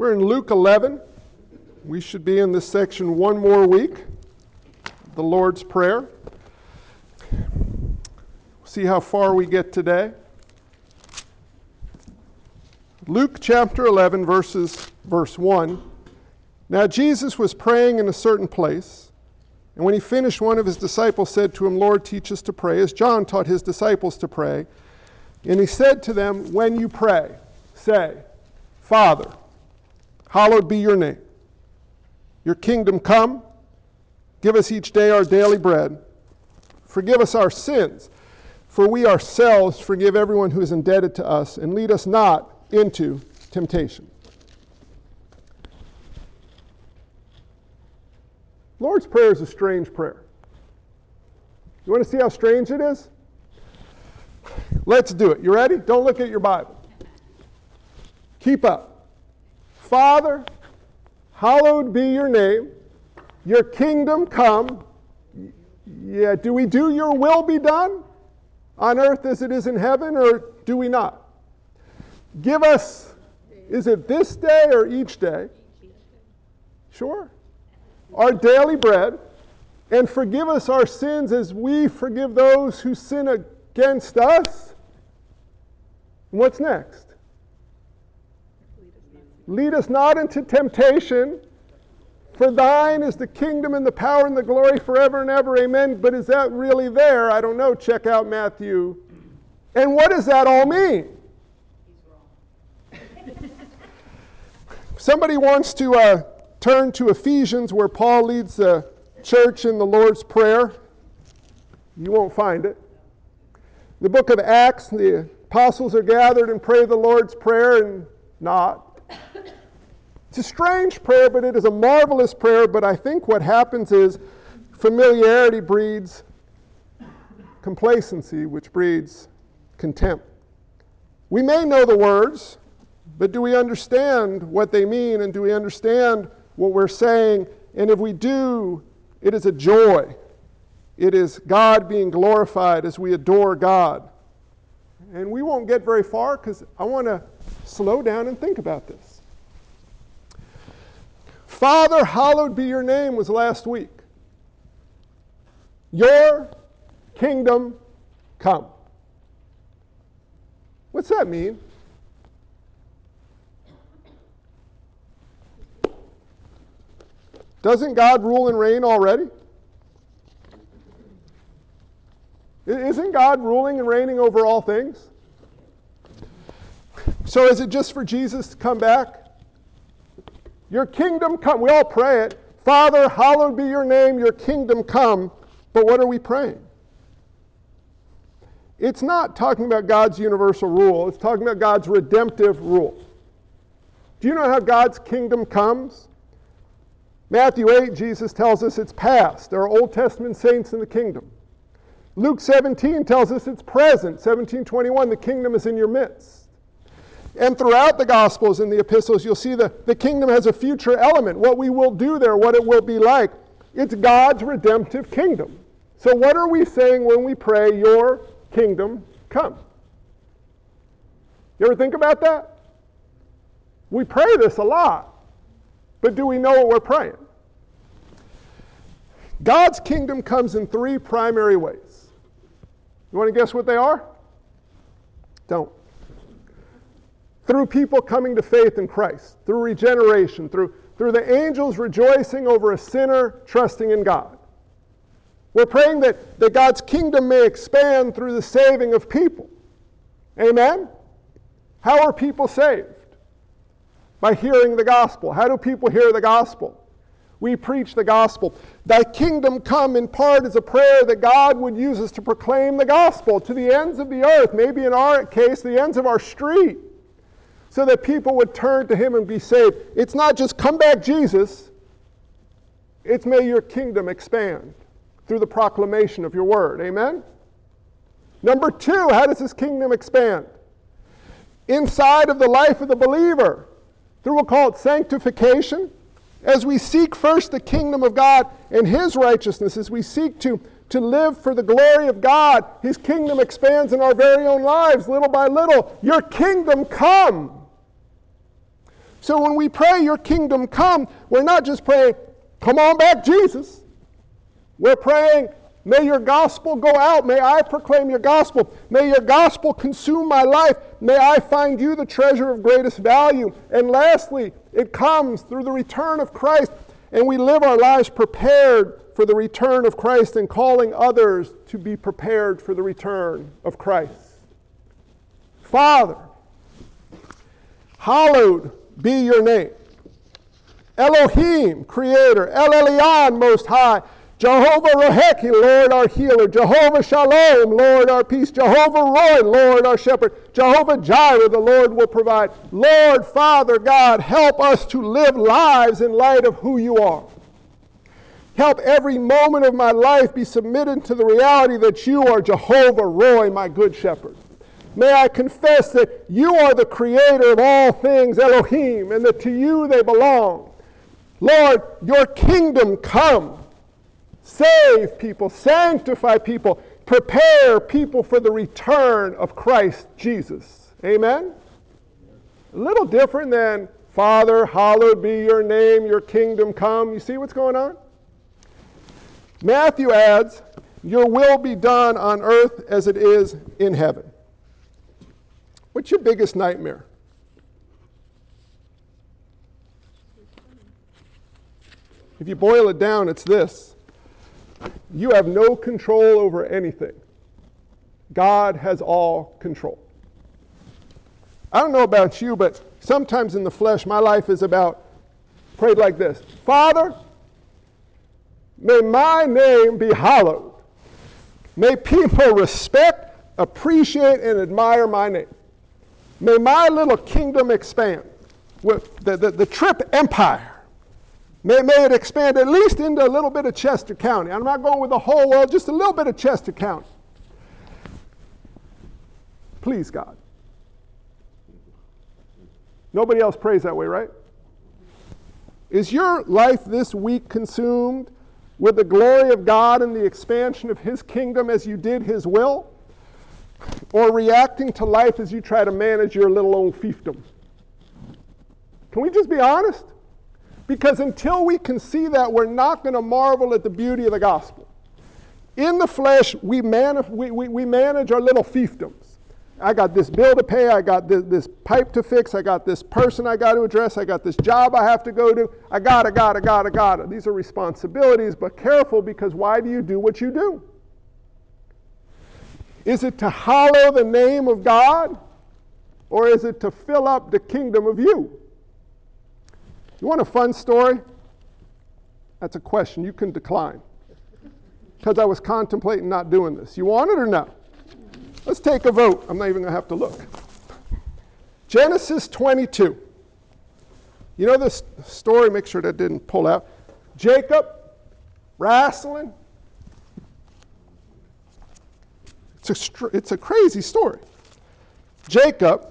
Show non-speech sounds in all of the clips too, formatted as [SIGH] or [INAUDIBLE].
We're in Luke 11. We should be in this section one more week, the Lord's Prayer. See how far we get today. Luke chapter 11, verses, verse 1. Now Jesus was praying in a certain place, and when he finished, one of his disciples said to him, Lord, teach us to pray, as John taught his disciples to pray. And he said to them, When you pray, say, Father, hallowed be your name. Your kingdom come. Give us each day our daily bread. Forgive us our sins, for we ourselves forgive everyone who is indebted to us, and lead us not into temptation. Lord's Prayer is a strange prayer. You want to see how strange it is? Let's do it. You ready? Don't look at your Bible. Keep up. Father, hallowed be your name. Your kingdom come. Yeah, do we do your will be done on earth as it is in heaven, or do we not? Give us, is it this day or each day? Sure. Our daily bread, and forgive us our sins as we forgive those who sin against us. What's next? Lead us not into temptation, for thine is the kingdom and the power and the glory forever and ever. Amen. But is that really there? I don't know. Check out Matthew. And what does that all mean? Somebody wants to uh, turn to Ephesians where Paul leads the church in the Lord's Prayer. You won't find it. The book of Acts, the apostles are gathered and pray the Lord's Prayer and not. It's a strange prayer, but it is a marvelous prayer. But I think what happens is familiarity breeds complacency, which breeds contempt. We may know the words, but do we understand what they mean and do we understand what we're saying? And if we do, it is a joy. It is God being glorified as we adore God. And we won't get very far because I want to slow down and think about this. Father, hallowed be your name was last week. Your kingdom come. What's that mean? Doesn't God rule and reign already? Isn't God ruling and reigning over all things? So is it just for Jesus to come back your kingdom come. We all pray it. Father, hallowed be your name, your kingdom come. But what are we praying? It's not talking about God's universal rule, it's talking about God's redemptive rule. Do you know how God's kingdom comes? Matthew 8, Jesus tells us it's past. There are Old Testament saints in the kingdom. Luke 17 tells us it's present. 1721, the kingdom is in your midst. And throughout the Gospels and the epistles, you'll see that the kingdom has a future element, what we will do there, what it will be like. It's God's redemptive kingdom. So, what are we saying when we pray, Your kingdom come? You ever think about that? We pray this a lot, but do we know what we're praying? God's kingdom comes in three primary ways. You want to guess what they are? Don't through people coming to faith in Christ, through regeneration, through, through the angels rejoicing over a sinner trusting in God. We're praying that, that God's kingdom may expand through the saving of people. Amen? How are people saved? By hearing the gospel. How do people hear the gospel? We preach the gospel. Thy kingdom come in part is a prayer that God would use us to proclaim the gospel to the ends of the earth, maybe in our case, the ends of our street so that people would turn to him and be saved. It's not just come back, Jesus, it's may your kingdom expand through the proclamation of your word. Amen? Number two, how does this kingdom expand? Inside of the life of the believer, through what we'll call it sanctification. As we seek first the kingdom of God and his righteousness, as we seek to, to live for the glory of God, his kingdom expands in our very own lives, little by little. Your kingdom come. So when we pray, Your kingdom come, we're not just praying, Come on back, Jesus. We're praying, May your gospel go out. May I proclaim your gospel. May your gospel consume my life. May I find you the treasure of greatest value. And lastly, it comes through the return of Christ, and we live our lives prepared for the return of Christ and calling others to be prepared for the return of Christ. Father, hallowed be your name. Elohim, Creator. El Elyon, Most High. Jehovah Roheki, Lord our healer. Jehovah Shalom, Lord our peace. Jehovah Rohi, Lord our shepherd. Jehovah Jireh, the Lord will provide. Lord, Father God, help us to live lives in light of who you are. Help every moment of my life be submitted to the reality that you are Jehovah Rohi, my good shepherd. May I confess that you are the creator of all things, Elohim, and that to you they belong. Lord, your kingdom come save people, sanctify people, prepare people for the return of Christ Jesus. Amen? A little different than, Father, hallowed be your name, your kingdom come. You see what's going on? Matthew adds, Your will be done on earth as it is in heaven. What's your biggest nightmare? If you boil it down, it's this you have no control over anything. God has all control. I don't know about you, but sometimes in the flesh, my life is about prayed like this Father, may my name be hallowed. May people respect, appreciate, and admire my name. May my little kingdom expand. With the, the, the trip empire May, may it expand at least into a little bit of Chester County. I'm not going with the whole world, just a little bit of Chester County. Please, God. Nobody else prays that way, right? Is your life this week consumed with the glory of God and the expansion of His kingdom as you did His will? Or reacting to life as you try to manage your little old fiefdom? Can we just be honest? Because until we can see that, we're not going to marvel at the beauty of the gospel. In the flesh, we, we, we, we manage our little fiefdoms. I got this bill to pay, I got this, this pipe to fix, I got this person I got to address, I got this job I have to go to. I got I got I got I got it. These are responsibilities, but careful because why do you do what you do? Is it to hallow the name of God? Or is it to fill up the kingdom of you? You want a fun story? That's a question you can decline. Because I was contemplating not doing this. You want it or no? Let's take a vote. I'm not even going to have to look. Genesis 22. You know this story? Make sure that didn't pull out. Jacob wrestling. It's a, it's a crazy story. Jacob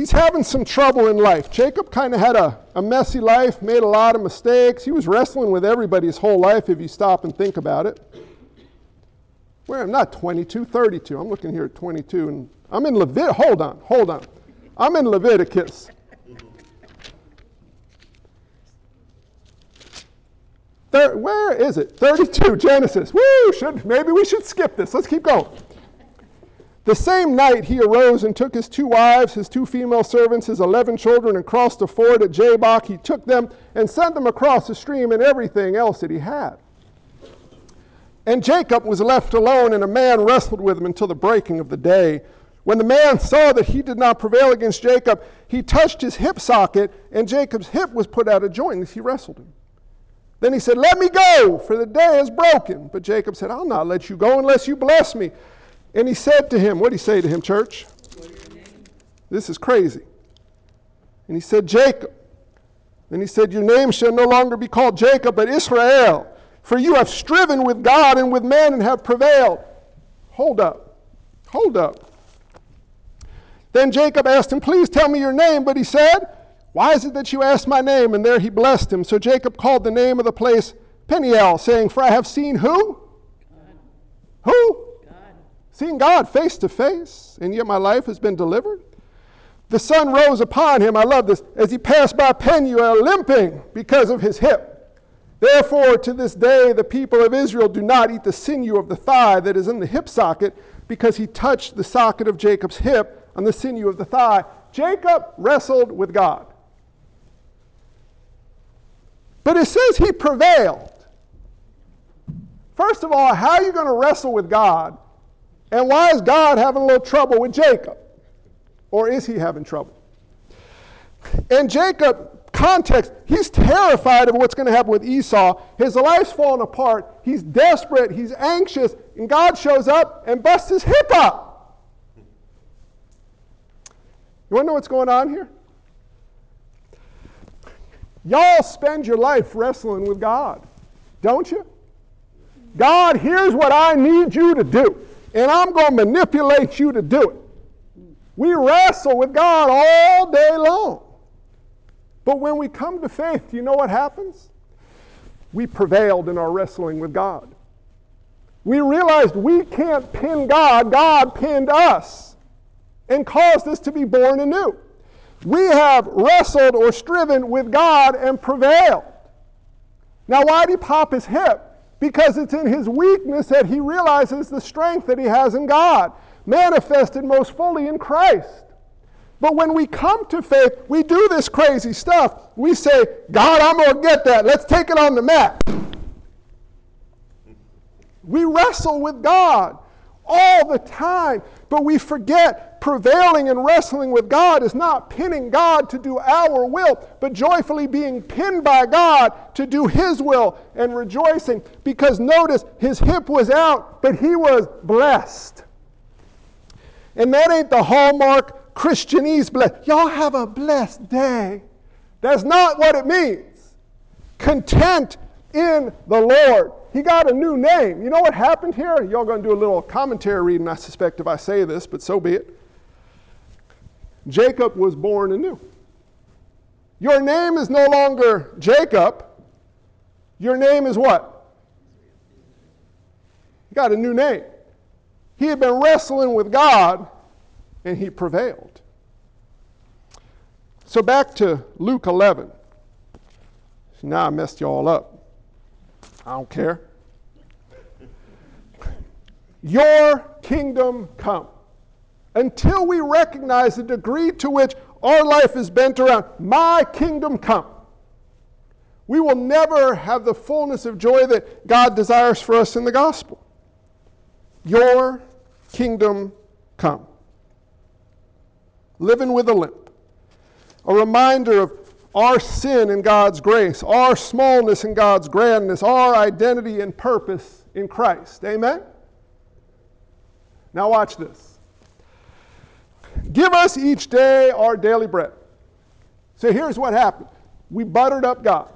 he's having some trouble in life. Jacob kind of had a, a messy life, made a lot of mistakes. He was wrestling with everybody his whole life if you stop and think about it. Where I'm not 22, 32. I'm looking here at 22, and I'm in Leviticus. Hold on, hold on. I'm in Leviticus. Thir- where is it? 32, Genesis. Woo! Should, maybe we should skip this. Let's keep going. The same night he arose and took his two wives, his two female servants, his eleven children, and crossed a ford at Jabbok. He took them and sent them across the stream and everything else that he had. And Jacob was left alone, and a man wrestled with him until the breaking of the day. When the man saw that he did not prevail against Jacob, he touched his hip socket, and Jacob's hip was put out of joint as he wrestled him. Then he said, Let me go, for the day is broken. But Jacob said, I'll not let you go unless you bless me. And he said to him, What did he say to him, church? This is crazy. And he said, Jacob. And he said, Your name shall no longer be called Jacob, but Israel, for you have striven with God and with men and have prevailed. Hold up. Hold up. Then Jacob asked him, Please tell me your name. But he said, Why is it that you ask my name? And there he blessed him. So Jacob called the name of the place Peniel, saying, For I have seen who? God. Who? Seen God face to face, and yet my life has been delivered. The sun rose upon him, I love this, as he passed by Peniel, limping because of his hip. Therefore, to this day, the people of Israel do not eat the sinew of the thigh that is in the hip socket, because he touched the socket of Jacob's hip on the sinew of the thigh. Jacob wrestled with God. But it says he prevailed. First of all, how are you going to wrestle with God? And why is God having a little trouble with Jacob? Or is he having trouble? And Jacob, context, he's terrified of what's going to happen with Esau. His life's falling apart. He's desperate. He's anxious. And God shows up and busts his hip up. You want to know what's going on here? Y'all spend your life wrestling with God, don't you? God, here's what I need you to do, and I'm going to manipulate you to do it. We wrestle with God all day long. But when we come to faith, you know what happens? We prevailed in our wrestling with God. We realized we can't pin God, God pinned us and caused us to be born anew. We have wrestled or striven with God and prevailed. Now, why did he pop his hip? Because it's in his weakness that he realizes the strength that he has in God, manifested most fully in Christ. But when we come to faith, we do this crazy stuff. We say, God, I'm going to get that. Let's take it on the mat. We wrestle with God all the time, but we forget prevailing and wrestling with God is not pinning God to do our will, but joyfully being pinned by God to do His will and rejoicing. Because notice, his hip was out, but he was blessed. And that ain't the hallmark Christianese blessed. Y'all have a blessed day. That's not what it means. Content in the Lord. He got a new name. You know what happened here? Y'all going to do a little commentary reading, I suspect, if I say this, but so be it. Jacob was born anew. Your name is no longer Jacob. Your name is what? He got a new name. He had been wrestling with God and he prevailed. So back to Luke 11. Now I messed you all up. I don't care. Your kingdom come. Until we recognize the degree to which our life is bent around, my kingdom come, we will never have the fullness of joy that God desires for us in the gospel. Your kingdom come. Living with a limp. A reminder of our sin in God's grace, our smallness in God's grandness, our identity and purpose in Christ. Amen? Now, watch this. Give us each day our daily bread. So here's what happened we buttered up God.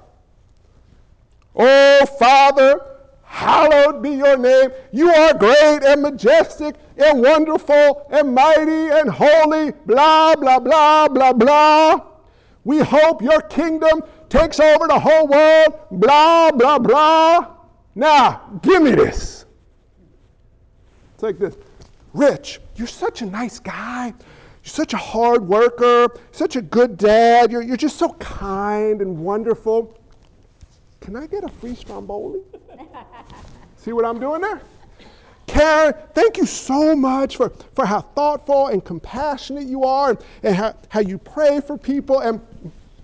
Oh, Father, hallowed be your name. You are great and majestic and wonderful and mighty and holy, blah, blah, blah, blah, blah. We hope your kingdom takes over the whole world. Blah, blah, blah. Now, give me this. Like this Rich, you're such a nice guy. You're such a hard worker. Such a good dad. You're, you're just so kind and wonderful. Can I get a free stromboli? [LAUGHS] See what I'm doing there? Karen, thank you so much for, for how thoughtful and compassionate you are and, and how, how you pray for people. And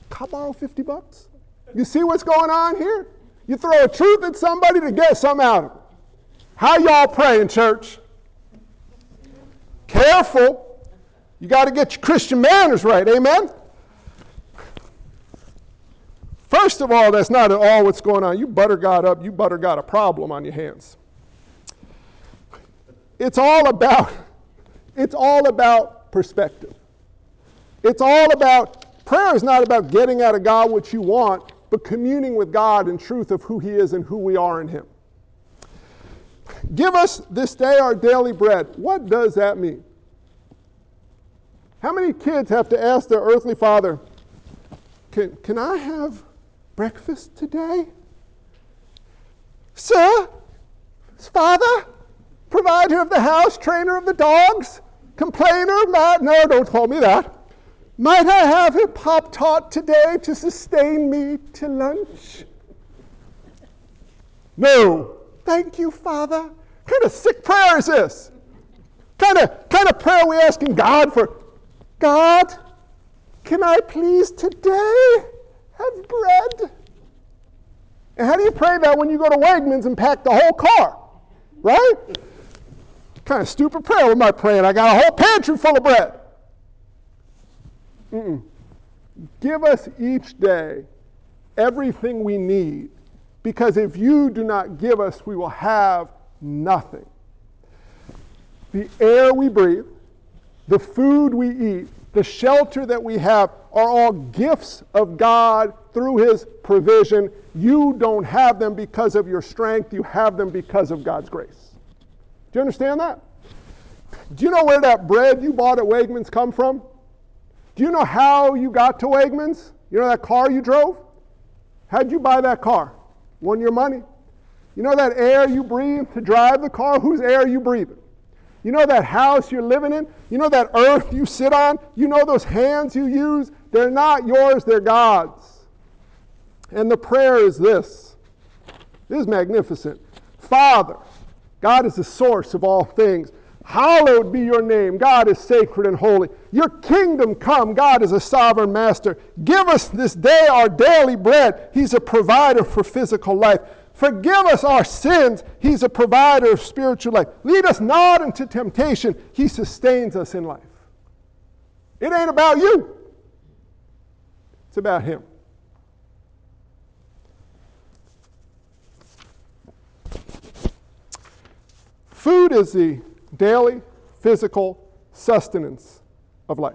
can I borrow 50 bucks? You see what's going on here? You throw a truth at somebody to get some out of them. How y'all praying, church? Careful. You got to get your Christian manners right. Amen? First of all, that's not at all what's going on. You butter God up, you butter got a problem on your hands. It's all about it's all about perspective. It's all about prayer is not about getting out of God what you want, but communing with God in truth of who He is and who we are in Him. Give us this day our daily bread. What does that mean? How many kids have to ask their earthly father, Can, can I have breakfast today? Sir, father, provider of the house, trainer of the dogs, complainer, mad. No, don't call me that. Might I have a Pop Tart today to sustain me to lunch? No. Thank you, Father. What kind of sick prayer is this? Kind of kind of prayer we asking God for. God, can I please today have bread? And how do you pray that when you go to Wegmans and pack the whole car? Right? kind of stupid prayer am I praying? I got a whole pantry full of bread. Mm-mm. Give us each day everything we need, because if you do not give us, we will have nothing. The air we breathe, the food we eat, the shelter that we have are all gifts of God through His provision. You don't have them because of your strength, you have them because of God's grace. Do you understand that? Do you know where that bread you bought at Wegmans come from? Do you know how you got to Wegmans? You know that car you drove? How'd you buy that car? Won your money. You know that air you breathe to drive the car? Whose air are you breathing? You know that house you're living in? You know that earth you sit on? You know those hands you use? They're not yours, they're God's. And the prayer is this this is magnificent. Father, God is the source of all things. Hallowed be your name. God is sacred and holy. Your kingdom come. God is a sovereign master. Give us this day our daily bread. He's a provider for physical life. Forgive us our sins. He's a provider of spiritual life. Lead us not into temptation. He sustains us in life. It ain't about you, it's about Him. Food is the daily physical sustenance of life.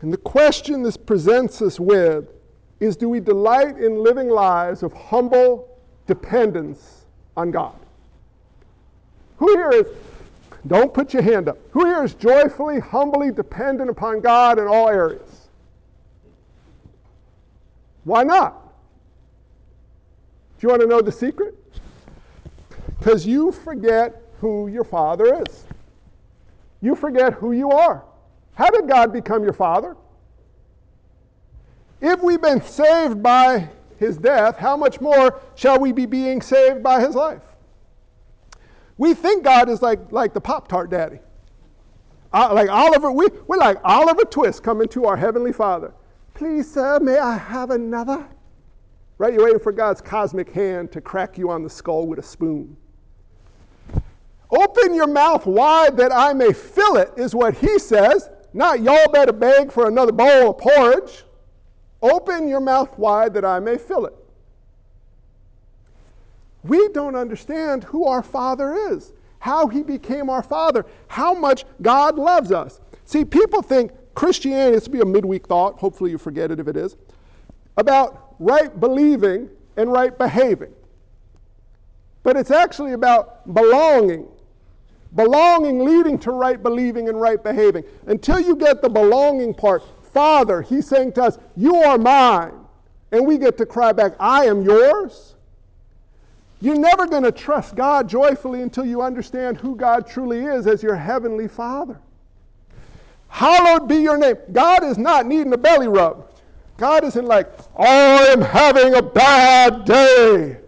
And the question this presents us with is do we delight in living lives of humble dependence on God? Who here is, don't put your hand up, who here is joyfully, humbly dependent upon God in all areas? Why not? Do you want to know the secret? Because you forget who your father is. You forget who you are. How did God become your father? If we've been saved by his death, how much more shall we be being saved by his life? We think God is like, like the Pop Tart daddy. Uh, like Oliver, we, we're like Oliver Twist coming to our Heavenly Father. Please, sir, may I have another? Right? You're waiting for God's cosmic hand to crack you on the skull with a spoon. Open your mouth wide that I may fill it, is what he says. Not y'all better beg for another bowl of porridge. Open your mouth wide that I may fill it. We don't understand who our Father is, how He became our Father, how much God loves us. See, people think Christianity, this will be a midweek thought, hopefully you forget it if it is, about right believing and right behaving. But it's actually about belonging Belonging leading to right believing and right behaving. Until you get the belonging part, Father, He's saying to us, You are mine. And we get to cry back, I am yours. You're never going to trust God joyfully until you understand who God truly is as your heavenly Father. Hallowed be your name. God is not needing a belly rub. God isn't like, I am having a bad day.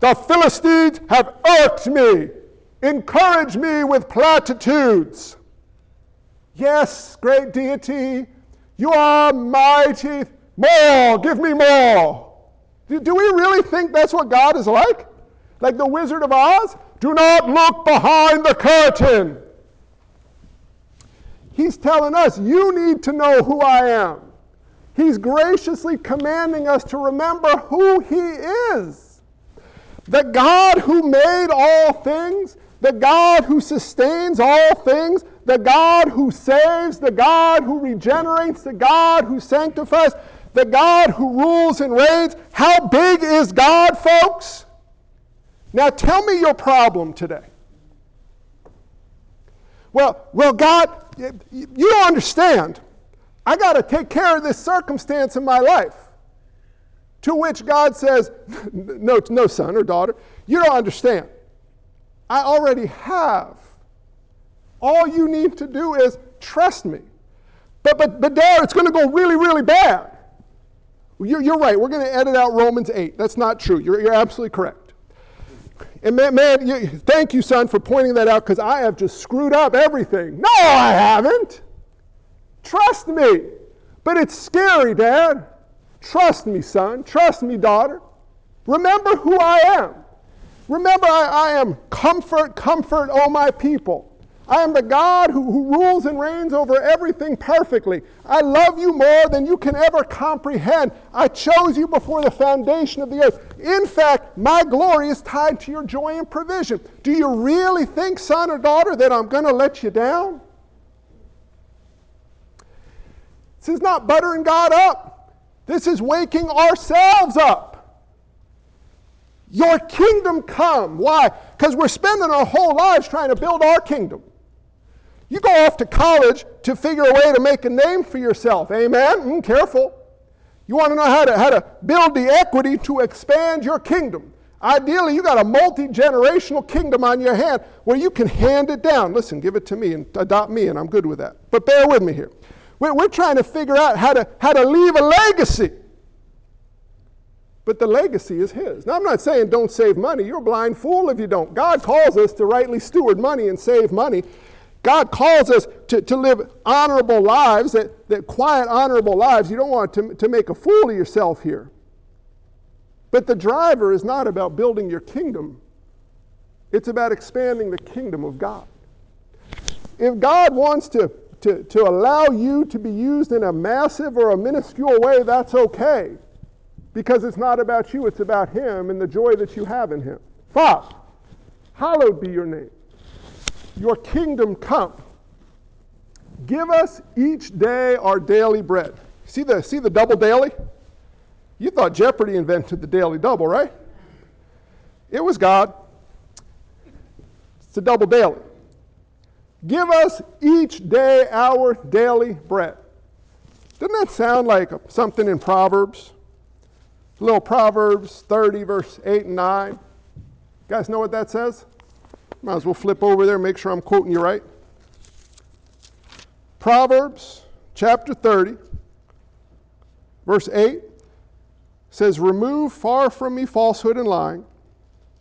The Philistines have irked me. Encourage me with platitudes. Yes, great deity, you are mighty. More, give me more. Do, do, we really think that's what God is like? Like the Wizard of Oz? Do not look behind the curtain. He's telling us, you need to know who I am. He's graciously commanding us to remember who He is. The God who made all things the God who sustains all things, the God who saves, the God who regenerates, the God who sanctifies, the God who rules and reigns. How big is God, folks? Now tell me your problem today. Well, well, God, you don't understand. I got to take care of this circumstance in my life. To which God says, no, no, son or daughter, you don't understand. I already have. All you need to do is trust me. But, but, but Dad, it's going to go really, really bad. You're, you're right. We're going to edit out Romans 8. That's not true. You're, you're absolutely correct. And man, man you, thank you, son, for pointing that out because I have just screwed up everything. No, I haven't. Trust me. But it's scary, Dad. Trust me, son. Trust me, daughter. Remember who I am. Remember, I, I am comfort, comfort, oh my people. I am the God who, who, rules and reigns over everything perfectly. I love you more than you can ever comprehend. I chose you before the foundation of the earth. In fact, my glory is tied to your joy and provision. Do you really think, son or daughter, that I'm going to let you down? This is not buttering God up. This is waking ourselves up. Your kingdom come. Why? Because we're spending our whole lives trying to build our kingdom. You go off to college to figure a way to make a name for yourself. Amen? Mm, careful. You want to know how to, how to build the equity to expand your kingdom. Ideally, you got a multi generational kingdom on your hand where you can hand it down. Listen, give it to me and adopt me, and I'm good with that. But bear with me here. We're, we're trying to figure out how to, how to leave a legacy. But the legacy is His. Now, I'm not saying don't save money. You're a blind fool if you don't. God calls us to rightly steward money and save money. God calls us to, to live honorable lives, that, that quiet, honorable lives. You don't want to, to make a fool of yourself here. But the driver is not about building your kingdom, it's about expanding the kingdom of God. If God wants to, to, to allow you to be used in a massive or a minuscule way, that's okay. Because it's not about you, it's about Him and the joy that you have in Him. Father, hallowed be your name your kingdom come. Give us each day our daily bread. See the, see the double daily? You thought Jeopardy invented the daily double, right? It was God. It's a double daily. Give us each day our daily bread. Doesn't that sound like something in Proverbs? little Proverbs 30, verse 8 and 9. You guys know what that says? Might as well flip over there, make sure I'm quoting you right. Proverbs chapter 30, verse 8 says, Remove far from me falsehood and lying.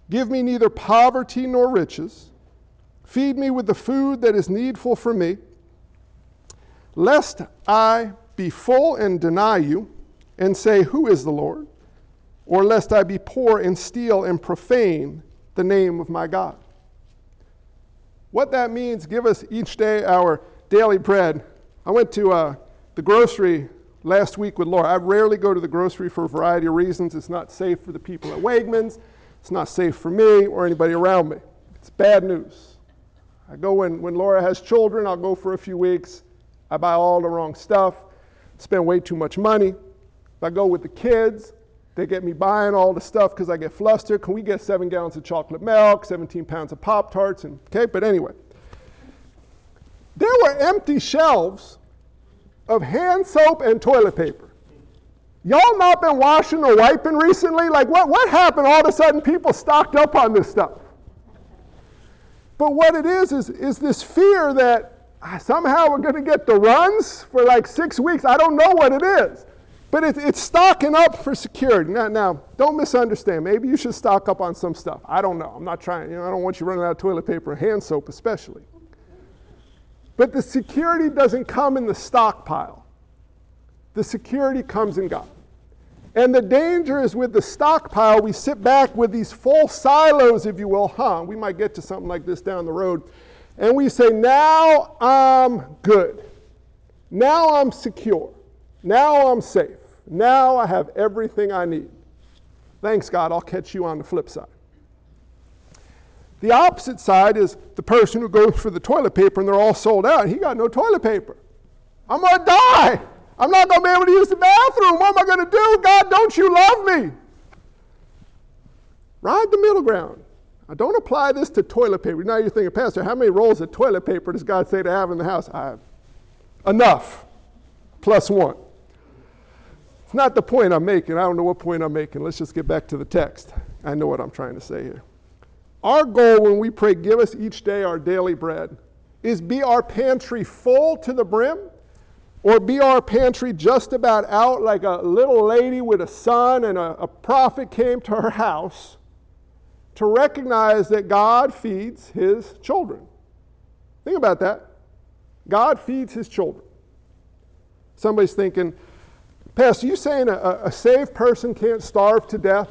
Give me neither poverty nor riches. Feed me with the food that is needful for me, lest I be full and deny you and say, Who is the Lord? Or lest I be poor and steal and profane the name of my God. What that means, give us each day our daily bread. I went to uh, the grocery last week with Laura. I rarely go to the grocery for a variety of reasons. It's not safe for the people at Wegmans, it's not safe for me or anybody around me. It's bad news. I go when, when Laura has children, I'll go for a few weeks. I buy all the wrong stuff, spend way too much money. If I go with the kids, they get me buying all the stuff because I get flustered. Can we get seven gallons of chocolate milk, 17 pounds of Pop Tarts? And okay, but anyway, there were empty shelves of hand soap and toilet paper. Y'all not been washing or wiping recently? Like, what, what happened? All of a sudden, people stocked up on this stuff. But what it is, is, is this fear that somehow we're going to get the runs for like six weeks. I don't know what it is. But it, it's stocking up for security. Now, now, don't misunderstand. Maybe you should stock up on some stuff. I don't know. I'm not trying. You know, I don't want you running out of toilet paper and hand soap, especially. But the security doesn't come in the stockpile. The security comes in God. And the danger is with the stockpile, we sit back with these full silos, if you will, huh? We might get to something like this down the road. And we say, now I'm good. Now I'm secure. Now I'm safe. Now I have everything I need. Thanks, God. I'll catch you on the flip side. The opposite side is the person who goes for the toilet paper and they're all sold out. He got no toilet paper. I'm going to die. I'm not going to be able to use the bathroom. What am I going to do? God, don't you love me? Ride the middle ground. I don't apply this to toilet paper. Now you're thinking, Pastor, how many rolls of toilet paper does God say to have in the house? I have enough, plus one. It's not the point I'm making. I don't know what point I'm making. Let's just get back to the text. I know what I'm trying to say here. Our goal when we pray, give us each day our daily bread, is be our pantry full to the brim or be our pantry just about out like a little lady with a son and a, a prophet came to her house to recognize that God feeds his children. Think about that. God feeds his children. Somebody's thinking, Pastor, you saying a, a saved person can't starve to death?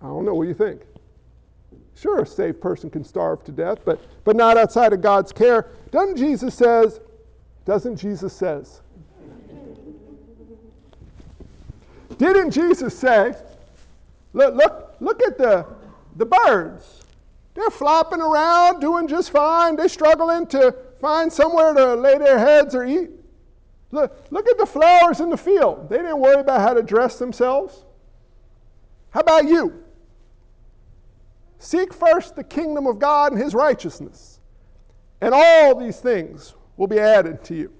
I don't know. What do you think? Sure, a saved person can starve to death, but, but not outside of God's care. Doesn't Jesus says, doesn't Jesus says? Didn't Jesus say, look, look, look at the, the birds. They're flopping around, doing just fine. They're struggling to find somewhere to lay their heads or eat. Look, look at the flowers in the field. They didn't worry about how to dress themselves. How about you? Seek first the kingdom of God and his righteousness, and all these things will be added to you.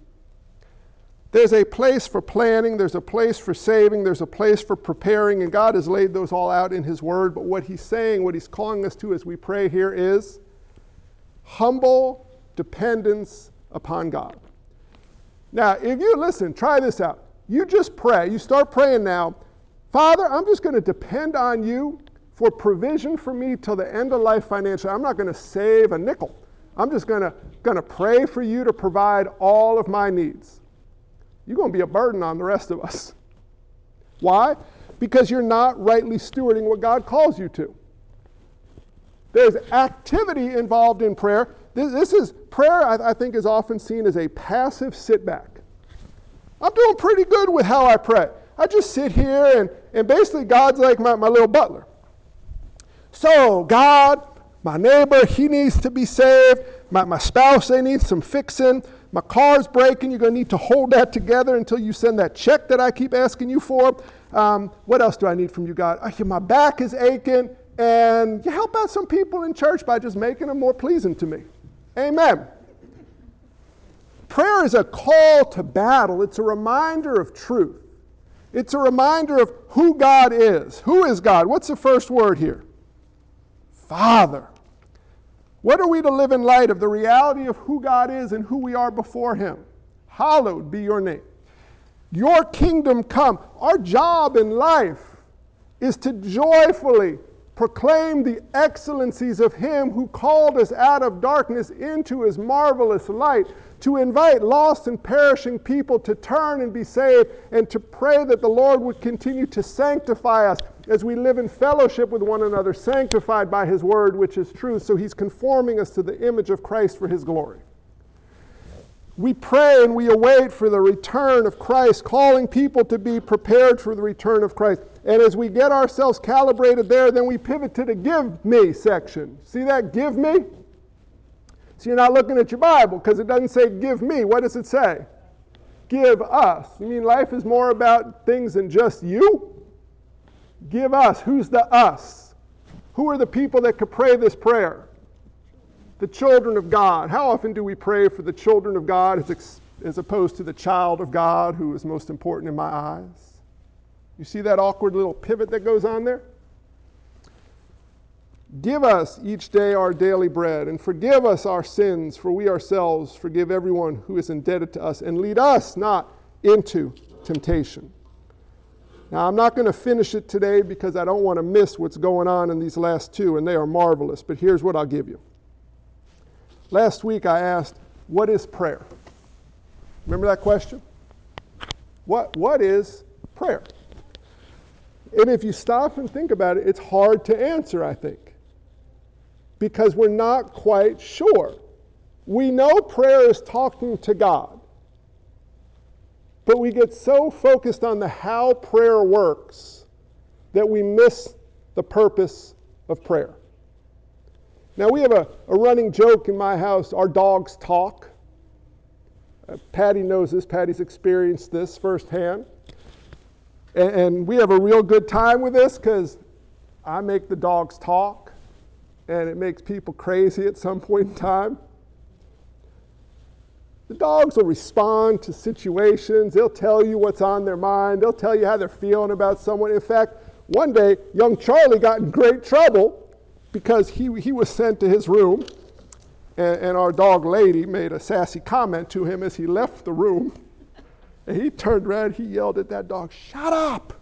There's a place for planning, there's a place for saving, there's a place for preparing, and God has laid those all out in His Word. But what He's saying, what He's calling us to as we pray here is humble dependence upon God. Now, if you listen, try this out. You just pray. You start praying now. Father, I'm just going to depend on you for provision for me till the end of life financially. I'm not going to save a nickel. I'm just going to, going to pray for you to provide all of my needs. You're going to be a burden on the rest of us. Why? Because you're not rightly stewarding what God calls you to. There's activity involved in prayer. This, is prayer, I, I think, is often seen as a passive sit back. I'm doing pretty good with how I pray. I just sit here and, and basically God's like my, my little butler. So, God, my neighbor, he needs to be saved. My, my spouse, they need some fixing. My car's breaking. You're going to need to hold that together until you send that check that I keep asking you for. Um, what else do I need from you, God? I, my back is aching. And you help out some people in church by just making them more pleasing to me. Amen. Prayer is a call to battle, it's a reminder of truth. It's a reminder of who God is. Who is God? What's the first word here? Father. What are we to live in light of? The reality of who God is and who we are before Him. Hallowed be your name. Your kingdom come. Our job in life is to joyfully proclaim the excellencies of Him who called us out of darkness into His marvelous light, to invite lost and perishing people to turn and be saved, and to pray that the Lord would continue to sanctify us as we live in fellowship with one another, sanctified by His word, which is truth. So He's conforming us to the image of Christ for His glory. We pray and we await for the return of Christ, calling people to be prepared for the return of Christ. And as we get ourselves calibrated there, then we pivot to the give me section. See that? Give me? So you're not looking at your Bible because it doesn't say give me. What does it say? Give us. You mean life is more about things than just you? Give us. Who's the us? Who are the people that could pray this prayer? The children of God. How often do we pray for the children of God as, as opposed to the child of God who is most important in my eyes? You see that awkward little pivot that goes on there? Give us each day our daily bread, and forgive us our sins, for we ourselves forgive everyone who is indebted to us, and lead us not into temptation. Now, I'm not going to finish it today because I don't want to miss what's going on in these last two, and they are marvelous. But here's what I'll give you. Last week I asked, What is prayer? Remember that question? What, what is prayer? And if you stop and think about it, it's hard to answer, I think, because we're not quite sure. We know prayer is talking to God. But we get so focused on the how prayer works that we miss the purpose of prayer. Now, we have a, a running joke in my house our dogs talk. Uh, Patty knows this, Patty's experienced this firsthand. And, and we have a real good time with this because I make the dogs talk, and it makes people crazy at some [LAUGHS] point in time. The dogs will respond to situations. They'll tell you what's on their mind. They'll tell you how they're feeling about someone. In fact, one day, young Charlie got in great trouble because he, he was sent to his room And, and our dog lady made a sassy comment to him as he left the room. And he turned around, he yelled at that dog, Shut up!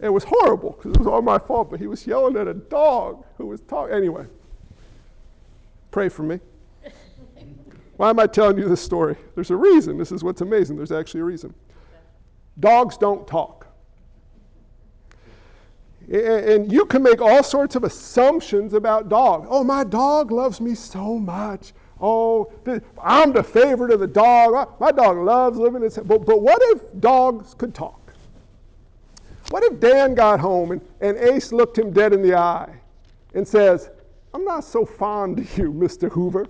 It was horrible because it was all my fault, but he was yelling at a dog who was talking. Anyway, pray for me. Why am I telling you this story? There's a reason. This is what's amazing. There's actually a reason. Dogs don't talk. And you can make all sorts of assumptions about dogs. Oh, my dog loves me so much. Oh, I'm the favorite of the dog. My dog loves living in. But, but what if dogs could talk? What if Dan got home and, and Ace looked him dead in the eye and says, I'm not so fond of you, Mr. Hoover?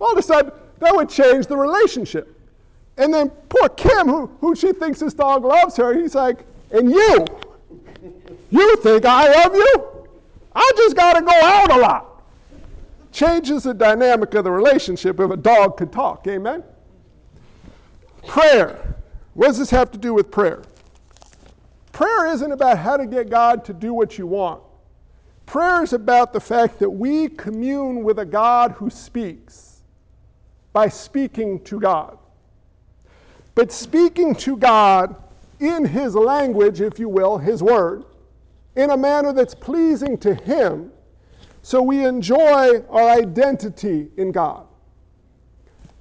All of a sudden, that would change the relationship. And then poor Kim, who, who she thinks this dog loves her, he's like, and you? You think I love you? I just got to go out a lot. Changes the dynamic of the relationship if a dog could talk. Amen? Prayer. What does this have to do with prayer? Prayer isn't about how to get God to do what you want. Prayer is about the fact that we commune with a God who speaks by speaking to God. But speaking to God in His language, if you will, His Word, in a manner that's pleasing to Him, so we enjoy our identity in God.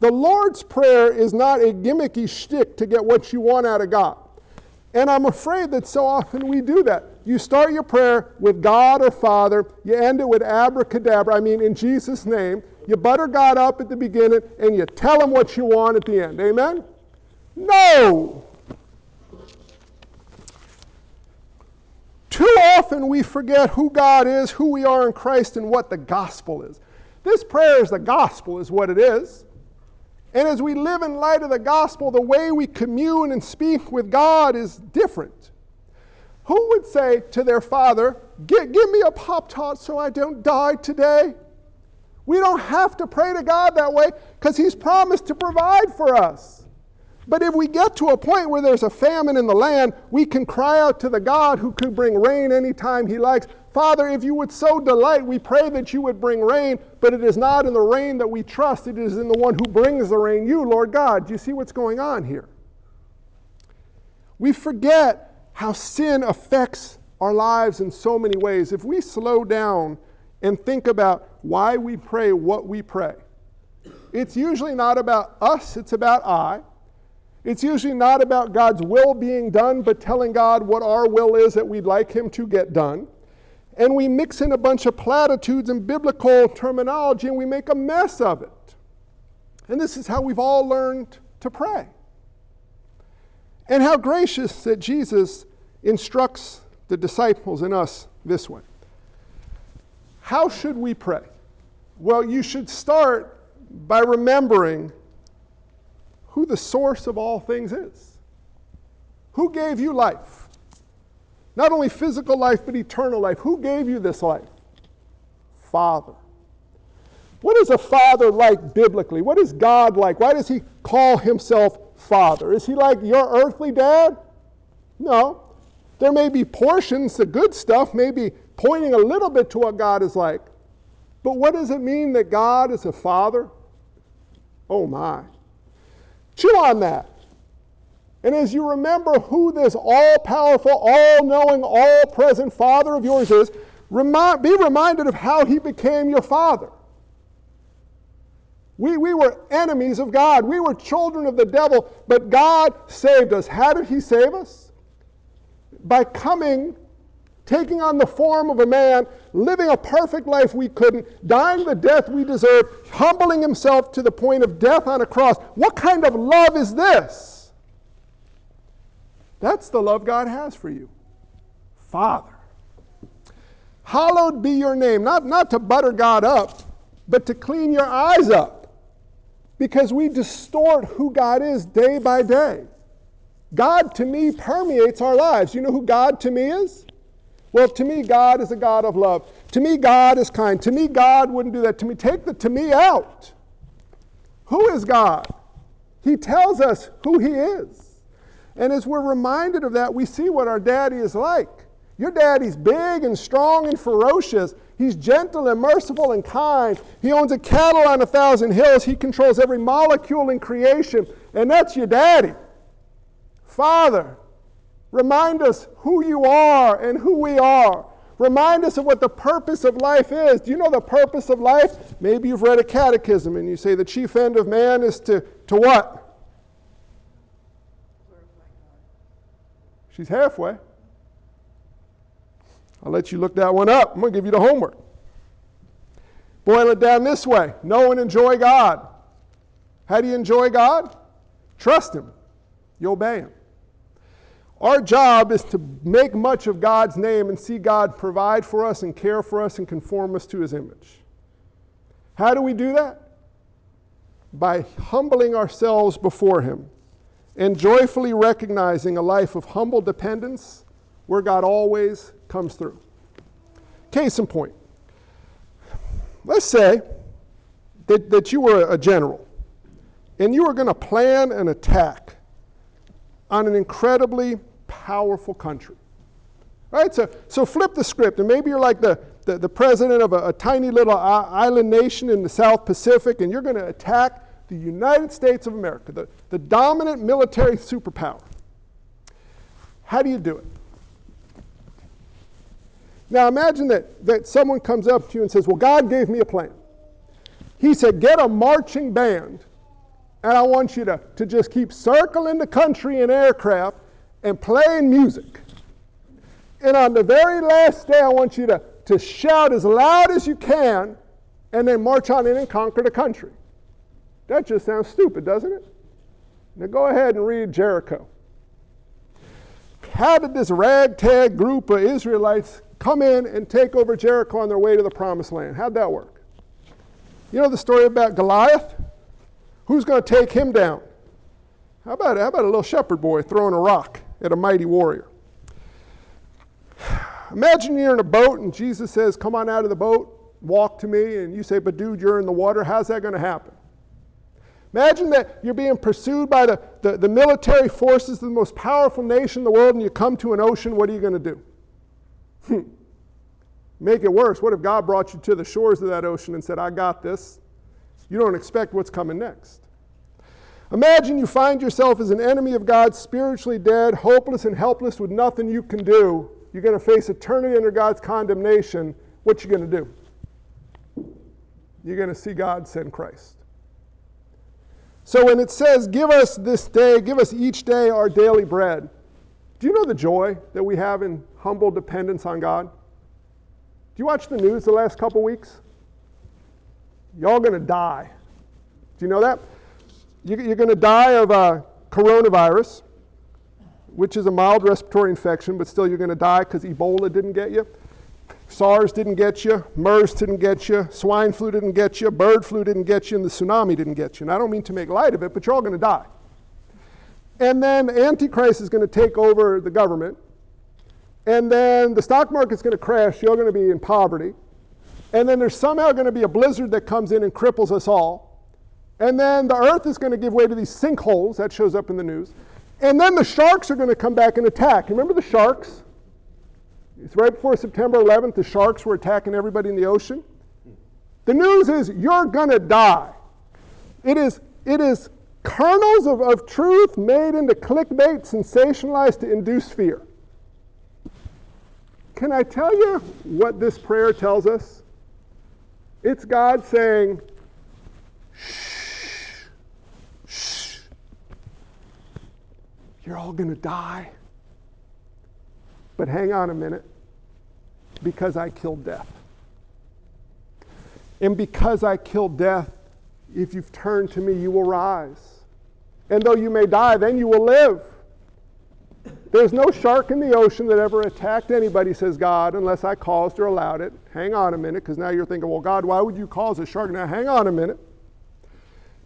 The Lord's Prayer is not a gimmicky shtick to get what you want out of God. And I'm afraid that so often we do that. You start your prayer with God or Father, you end it with abracadabra, I mean, in Jesus' name. You butter God up at the beginning, and you tell him what you want at the end. Amen? No! Too often we forget who God is, who we are in Christ, and what the gospel is. This prayer is the gospel, is what it is. And as we live in light of the gospel, the way we commune and speak with God is different. Who would say to their father, Give me a Pop Tart so I don't die today? We don't have to pray to God that way because He's promised to provide for us. But if we get to a point where there's a famine in the land, we can cry out to the God who could bring rain anytime He likes, Father, if you would so delight, we pray that you would bring rain, but it is not in the rain that we trust, it is in the one who brings the rain, you, Lord God. Do you see what's going on here? We forget how sin affects our lives in so many ways. If we slow down and think about why we pray what we pray, it's usually not about us, it's about I. It's usually not about God's will being done, but telling God what our will is that we'd like Him to get done and we mix in a bunch of platitudes and biblical terminology and we make a mess of it. And this is how we've all learned to pray. And how gracious that Jesus instructs the disciples and us this way. How should we pray? Well, you should start by remembering who the source of all things is. Who gave you life? Not only physical life, but eternal life. Who gave you this life? Father. What is a father like biblically? What is God like? Why does he call himself Father? Is he like your earthly dad? No. There may be portions, the good stuff may be pointing a little bit to what God is like. But what does it mean that God is a father? Oh my. Chew on that. And as you remember who this all powerful, all knowing, all present Father of yours is, remind, be reminded of how he became your Father. We, we were enemies of God. We were children of the devil, but God saved us. How did he save us? By coming, taking on the form of a man, living a perfect life we couldn't, dying the death we deserved, humbling himself to the point of death on a cross. What kind of love is this? That's the love God has for you. Father. Hallowed be your name. Not, not to butter God up, but to clean your eyes up. Because we distort who God is day by day. God to me permeates our lives. You know who God to me is? Well, to me, God is a God of love. To me, God is kind. To me, God wouldn't do that. To me, take the to me out. Who is God? He tells us who He is. And as we're reminded of that, we see what our daddy is like. Your daddy's big and strong and ferocious, He's gentle and merciful and kind. He owns a cattle on a thousand hills. He controls every molecule in creation. And that's your daddy. Father, remind us who you are and who we are. Remind us of what the purpose of life is. Do you know the purpose of life? Maybe you've read a catechism and you say the chief end of man is to, to what? She's halfway. I'll let you look that one up. I'm going to give you the homework. Boil it down this way know and enjoy God. How do you enjoy God? Trust Him, you obey Him. Our job is to make much of God's name and see God provide for us and care for us and conform us to His image. How do we do that? By humbling ourselves before Him and joyfully recognizing a life of humble dependence where God always comes through. Case in point. Let's say that, that you were a general and you were going to plan an attack on an incredibly powerful country. Right? so, so flip the script, and maybe you're like the, the, the president of a, a tiny little island nation in the South Pacific, and you're going to attack the United States of America, the, the dominant military superpower. How do you do it? Now imagine that, that someone comes up to you and says, Well, God gave me a plan. He said, Get a marching band, and I want you to, to just keep circling the country in aircraft and playing music. And on the very last day, I want you to, to shout as loud as you can and then march on in and conquer the country. That just sounds stupid, doesn't it? Now go ahead and read Jericho. How did this ragtag group of Israelites come in and take over Jericho on their way to the promised land? How'd that work? You know the story about Goliath? Who's going to take him down? How about, how about a little shepherd boy throwing a rock at a mighty warrior? Imagine you're in a boat and Jesus says, Come on out of the boat, walk to me, and you say, But dude, you're in the water. How's that going to happen? Imagine that you're being pursued by the, the, the, military forces of the most powerful nation in the world, and you come to an ocean. What are you going to do? Hmm. Make it worse. What if God brought you to the shores of that ocean and said, I got this? You don't expect what's coming next. Imagine you find yourself as an enemy of God, spiritually dead, hopeless and helpless with nothing you can do. You're going to face eternity under God's condemnation. What you going to do? You're going to see God send Christ. So when it says, Give us this day, give us each day our daily bread, do you know the joy that we have in humble dependence on God? Do you watch the news the last couple weeks? Y'all gonna die. Do you know that? You're gonna die of uh, coronavirus, which is a mild respiratory infection, but still you're gonna die because Ebola didn't get you. SARS didn't get you, MERS didn't get you, swine flu didn't get you, bird flu didn't get you, and the tsunami didn't get you. And I don't mean to make light of it, but you're all going to die. And then Antichrist is going to take over the government. And then the stock market's going to crash. You're going to be in poverty. And then there's somehow going to be a blizzard that comes in and cripples us all. And then the earth is going to give way to these sinkholes. That shows up in the news. And then the sharks are going to come back and attack. Remember the sharks? It's right before September 11th, the sharks were attacking everybody in the ocean. The news is you're going to die. It is, it is kernels of, of truth made into clickbait, sensationalized to induce fear. Can I tell you what this prayer tells us? It's God saying, you're all going to die. But hang on a minute, because I killed death. And because I killed death, if you've turned to me, you will rise. And though you may die, then you will live. There's no shark in the ocean that ever attacked anybody, says God, unless I caused or allowed it. Hang on a minute, because now you're thinking, well, God, why would you cause a shark? Now, hang on a minute.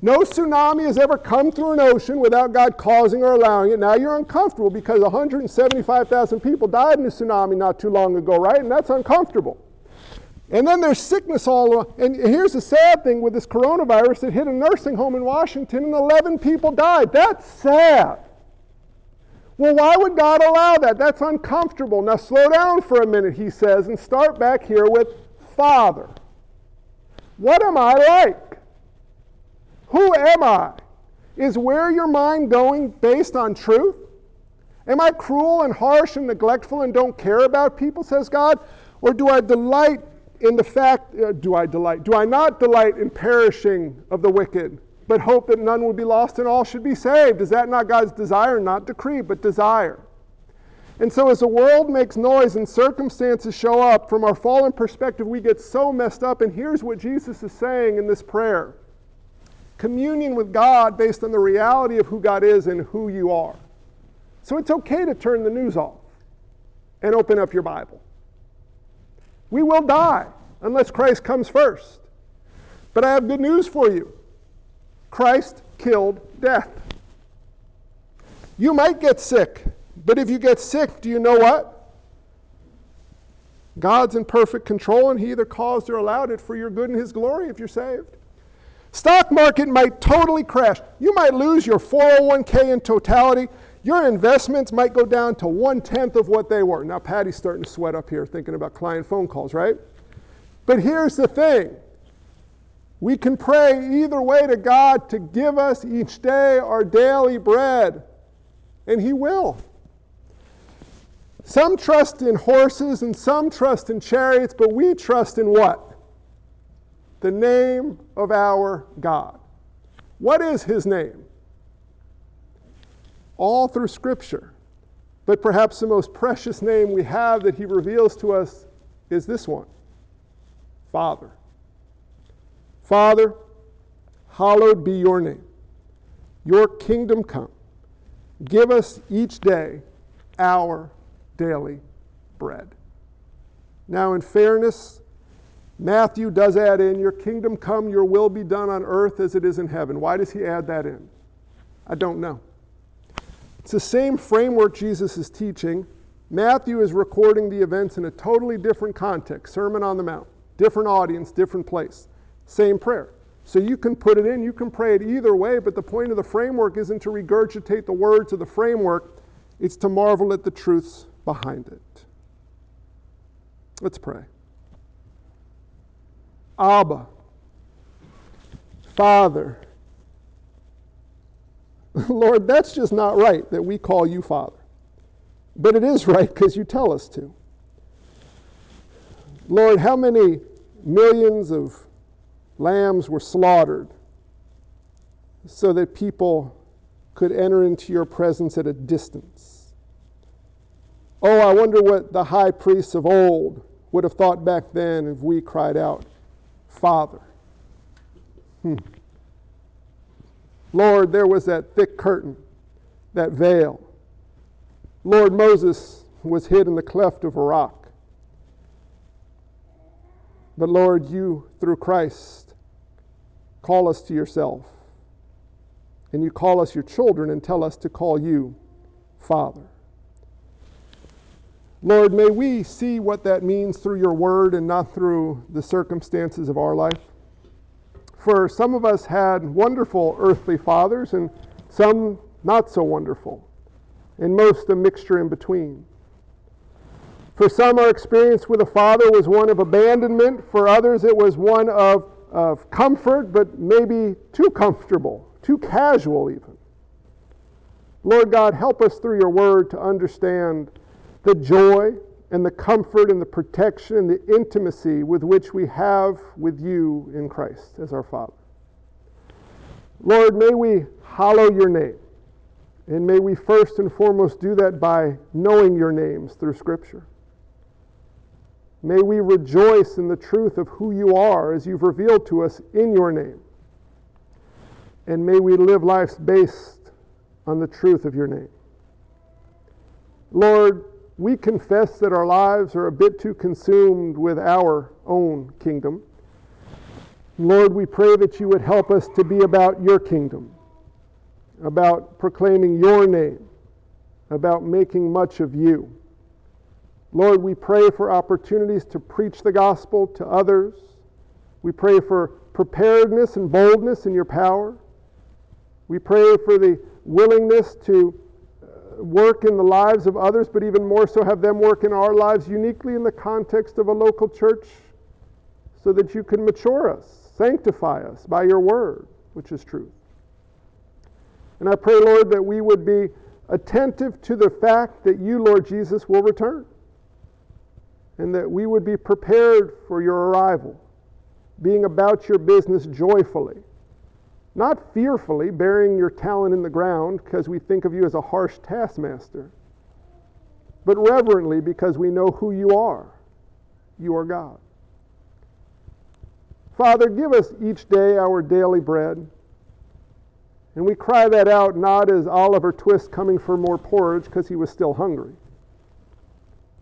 No tsunami has ever come through an ocean without God causing or allowing it. Now you're uncomfortable because 175,000 people died in a tsunami not too long ago, right? And that's uncomfortable. And then there's sickness all around. And here's the sad thing with this coronavirus it hit a nursing home in Washington and 11 people died. That's sad. Well, why would God allow that? That's uncomfortable. Now slow down for a minute, he says, and start back here with Father. What am I like? Who am I? Is where your mind going based on truth? Am I cruel and harsh and neglectful and don't care about people, says God? Or do I delight in the fact, uh, do I delight? Do I not delight in perishing of the wicked, but hope that none will be lost and all should be saved? Is that not God's desire? Not decree, but desire. And so, as the world makes noise and circumstances show up, from our fallen perspective, we get so messed up. And here's what Jesus is saying in this prayer communion with God based on the reality of who God is and who you are. So, it's okay to turn the news off and open up your Bible. We will die unless Christ comes first. But I have good news for you Christ killed death. You might get sick. But if you get sick, do you know what? God's in perfect control, and He either caused or allowed it for your good and His glory if you're saved. Stock market might totally crash. You might lose your 401k in totality. Your investments might go down to one tenth of what they were. Now, Patty's starting to sweat up here thinking about client phone calls, right? But here's the thing we can pray either way to God to give us each day our daily bread, and He will. Some trust in horses and some trust in chariots, but we trust in what? The name of our God. What is his name? All through Scripture. But perhaps the most precious name we have that he reveals to us is this one Father. Father, hallowed be your name. Your kingdom come. Give us each day our daily bread. Now, in fairness, Matthew does add in, Your kingdom come, your will be done on earth as it is in heaven. Why does he add that in? I don't know. It's the same framework Jesus is teaching. Matthew is recording the events in a totally different context Sermon on the Mount, different audience, different place, same prayer. So you can put it in, you can pray it either way, but the point of the framework isn't to regurgitate the words of the framework, it's to marvel at the truths behind it. Let's pray. Abba, Father. [LAUGHS] Lord, that's just not right that we call you Father. But it is right because you tell us to. Lord, how many millions of lambs were slaughtered so that people could enter into your presence at a distance? Oh, I wonder what the high priests of old would have thought back then if we cried out, Father. Hmm. Lord, there was that thick curtain, that veil. Lord, Moses was hid in the cleft of a rock. But Lord, you, through Christ, call us to yourself. And you call us your children and tell us to call you Father. Lord, may we see what that means through your word and not through the circumstances of our life. For some of us had wonderful earthly fathers and some not so wonderful, and most a mixture in between. For some, our experience with a father was one of abandonment. For others, it was one of, of comfort, but maybe too comfortable, too casual, even. Lord God, help us through your word to understand the joy and the comfort and the protection and the intimacy with which we have with you in Christ as our Father. Lord, may we hallow your name. And may we first and foremost do that by knowing your names through Scripture. May we rejoice in the truth of who you are as you've revealed to us in your name. And may we live lives based on the truth of your name. Lord, we confess that our lives are a bit too consumed with our own kingdom. Lord, we pray that you would help us to be about your kingdom, about proclaiming your name, about making much of you. Lord, we pray for opportunities to preach the gospel to others. We pray for preparedness and boldness in your power. We pray for the willingness to work in the lives of others, but even more so have them work in our lives uniquely in the context of a local church. so that you can mature us, sanctify us by your word, which is truth. And I pray, Lord, that we would be attentive to the fact that you, Lord Jesus, will return. And that we would be prepared for your arrival, being about your business joyfully, not fearfully, burying your talent in the ground because we think of you as a harsh taskmaster, but reverently because we know who you are. You are God. Father, give us each day our daily bread. And we cry that out not as Oliver Twist coming for more porridge because he was still hungry,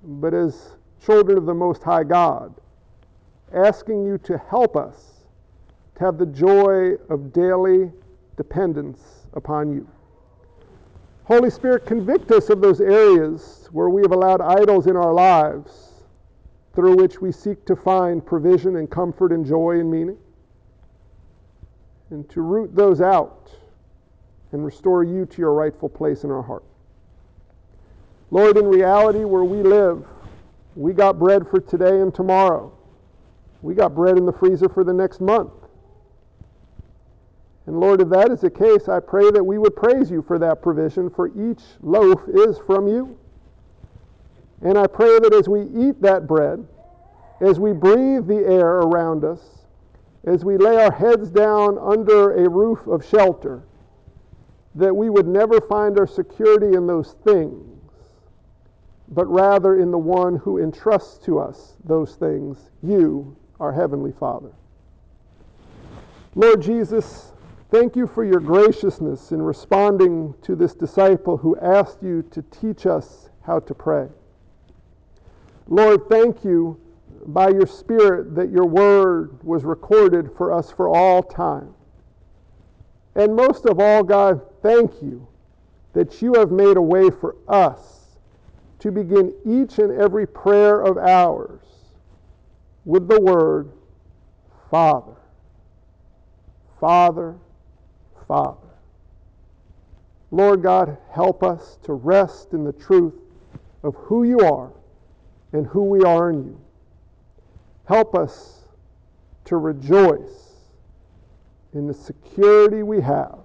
but as children of the Most High God, asking you to help us to have the joy of daily dependence upon you. Holy Spirit, convict us of those areas where we have allowed idols in our lives through which we seek to find provision and comfort and joy and meaning, and to root those out and restore you to your rightful place in our heart. Lord, in reality, where we live, we got bread for today and tomorrow. We got bread in the freezer for the next month. And Lord, if that is the case, I pray that we would praise you for that provision, for each loaf is from you. And I pray that as we eat that bread, as we breathe the air around us, as we lay our heads down under a roof of shelter, that we would never find our security in those things, but rather in the one who entrusts to us those things, you, our Heavenly Father. Lord Jesus, thank you for your graciousness in responding to this disciple who asked you to teach us how to pray. Lord, thank you by your Spirit that your word was recorded for us for all time. And most of all, God, thank you that you have made a way for us to begin each and every prayer of ours with the word Father. Father, Father. Lord God, help us to rest in the truth of who you are and who we are in you. Help us to rejoice in the security we have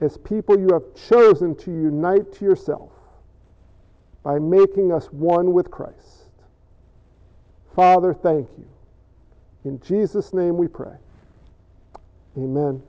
as people you have chosen to unite to yourself by making us one with Christ. Father, thank you. In Jesus' name we pray. Amen.